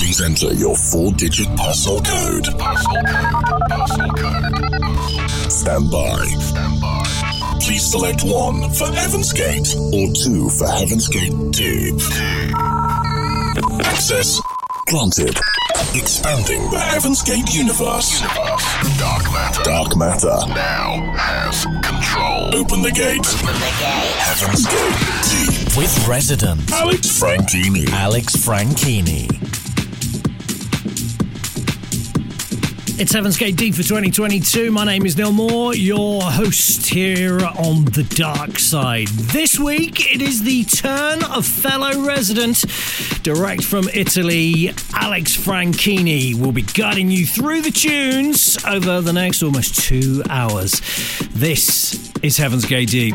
Please enter your four-digit parcel code. Parcel code. Parcel code. Stand by. Stand by. Please select one for Heaven's Gate or two for Heaven's Gate 2. Access granted. Expanding the Heaven's Gate universe. universe. Dark matter. Dark matter. Now has control. Open the gate. Open the gate. Heaven's Gate Deep. With resident Alex Franchini. Alex Franchini. It's Heaven's Gate Deep for 2022. My name is Neil Moore, your host here on the dark side. This week, it is the turn of fellow resident, direct from Italy, Alex Franchini. will be guiding you through the tunes over the next almost two hours. This is Heaven's Gate Deep.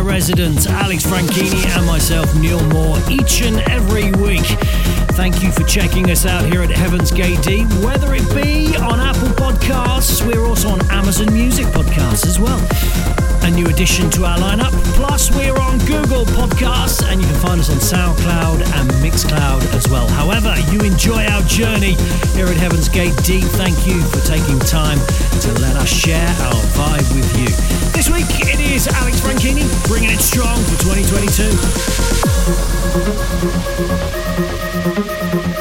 resident Alex Franchini and myself, Neil Moore, each and every week. Thank you for checking us out here at Heaven's Gate Deep, whether it be on Apple Podcasts, we're also on Amazon Music Podcasts as well a new addition to our lineup. Plus, we're on Google Podcasts and you can find us on SoundCloud and Mixcloud as well. However, you enjoy our journey here at Heaven's Gate Deep. Thank you for taking time to let us share our vibe with you. This week, it is Alex Franchini bringing it strong for 2022.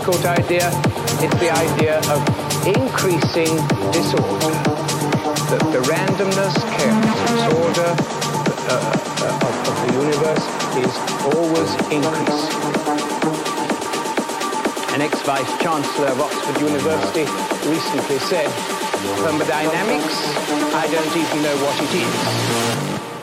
Difficult idea. It's the idea of increasing disorder. The, the randomness, chaos, disorder uh, uh, of, of the universe is always increasing. An ex-vice chancellor of Oxford University recently said, thermodynamics, I don't even know what it is.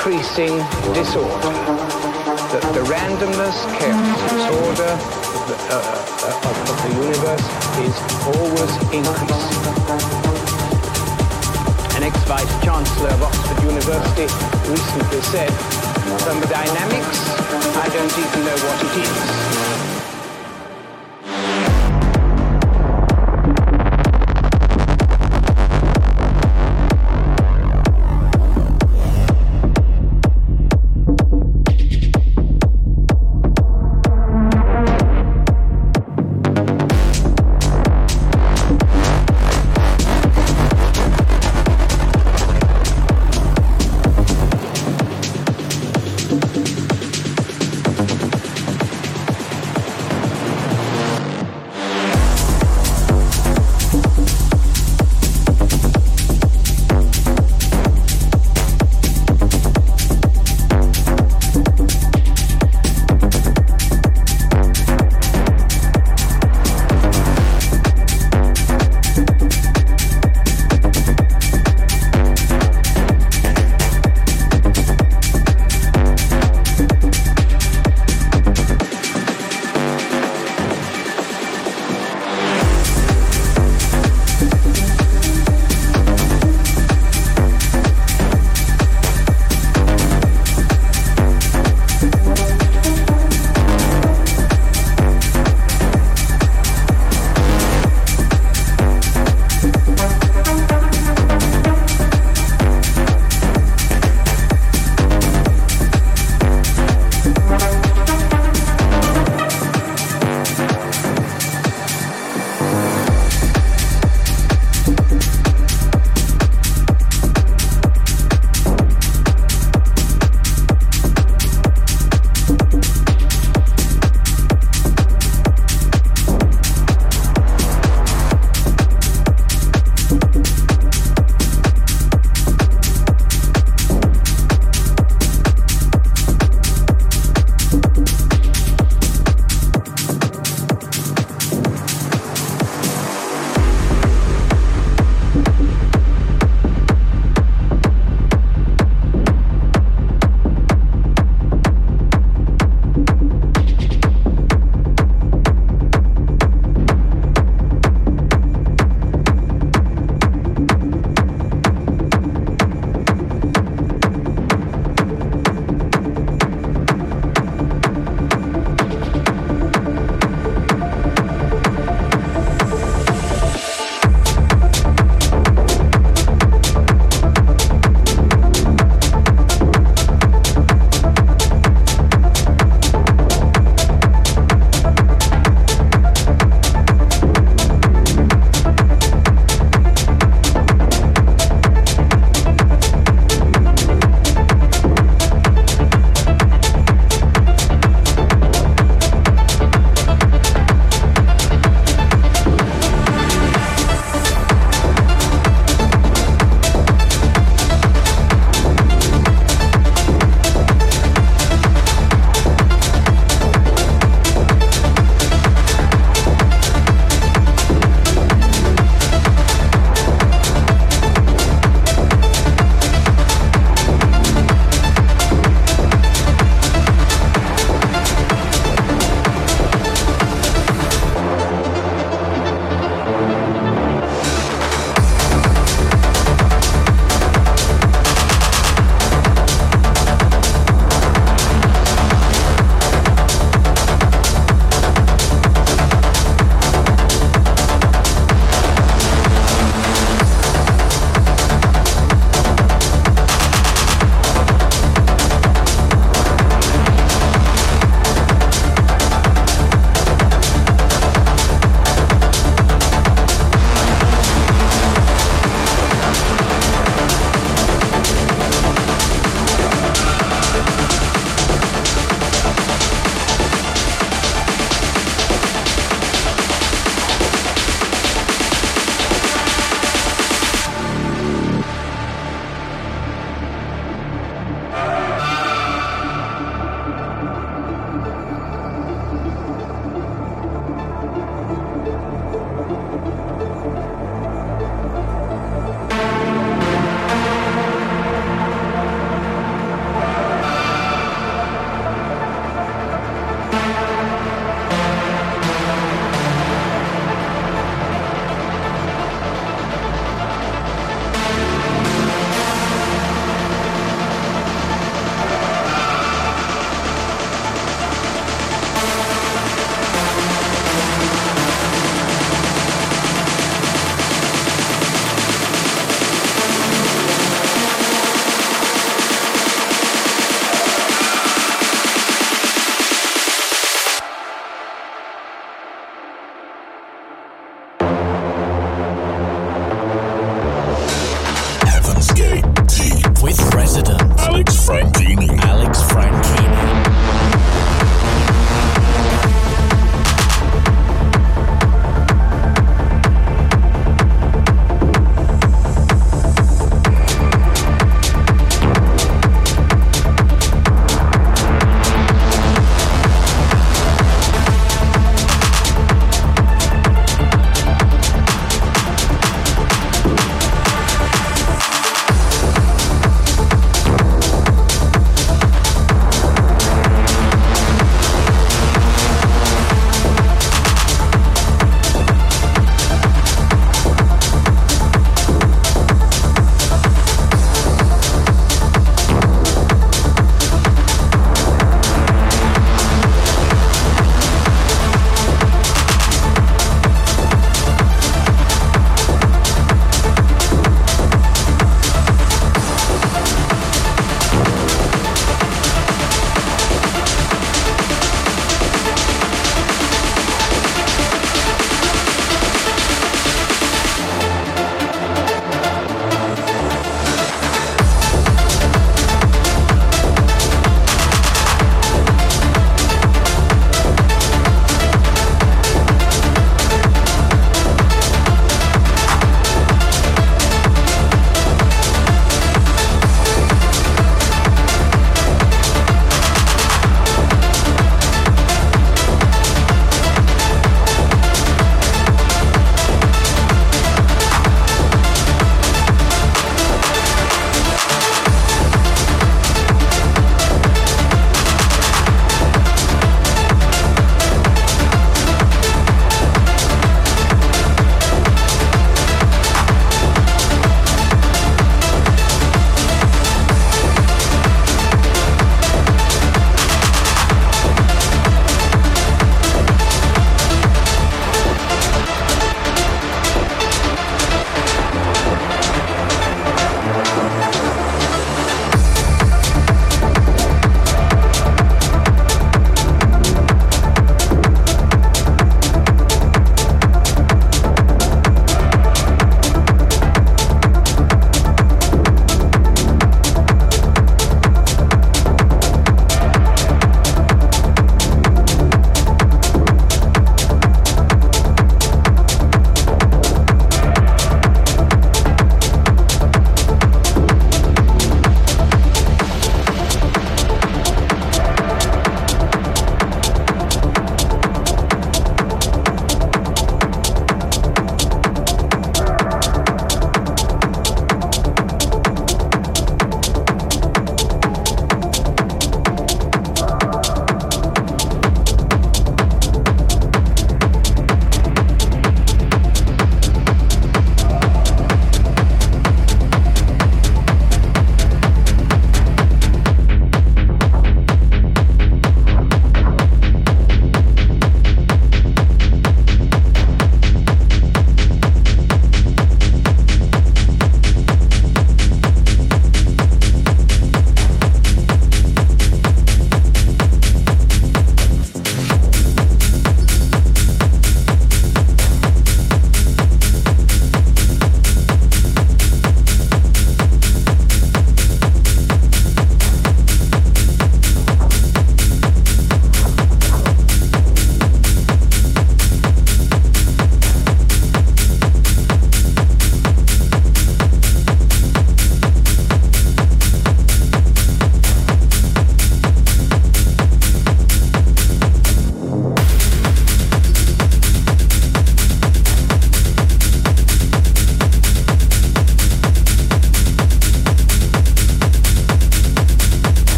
Increasing disorder. The, the randomness, chaos, disorder of the, uh, uh, of, of the universe is always increasing. An ex-vice chancellor of Oxford University recently said, thermodynamics, I don't even know what it is.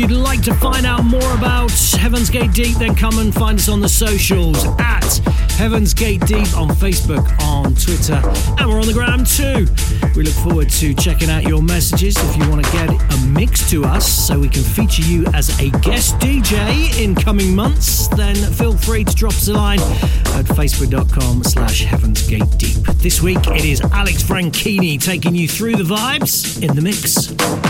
You'd like to find out more about Heaven's Gate Deep, then come and find us on the socials at Heaven's Gate Deep on Facebook, on Twitter, and we're on the gram too. We look forward to checking out your messages. If you want to get a mix to us so we can feature you as a guest DJ in coming months, then feel free to drop us a line at facebook.com slash Heaven's Gate Deep. This week it is Alex Franchini taking you through the vibes in the mix.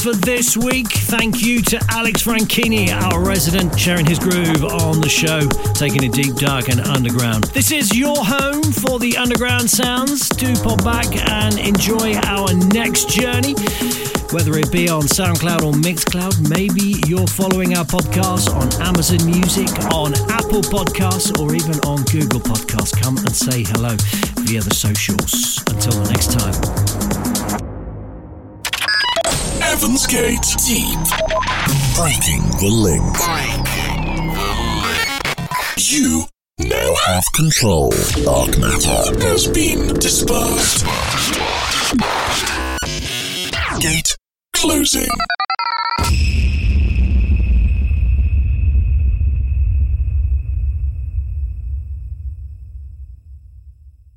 For this week. Thank you to Alex Franchini, our resident, sharing his groove on the show, taking it deep, dark, and underground. This is your home for the underground sounds. Do pop back and enjoy our next journey. Whether it be on SoundCloud or Mixcloud, maybe you're following our podcast on Amazon Music, on Apple Podcasts, or even on Google Podcasts. Come and say hello via the socials. Until the next time. Heaven's Gate Deep. Breaking the link. You now have control. Dark matter has been dispersed. Gate closing.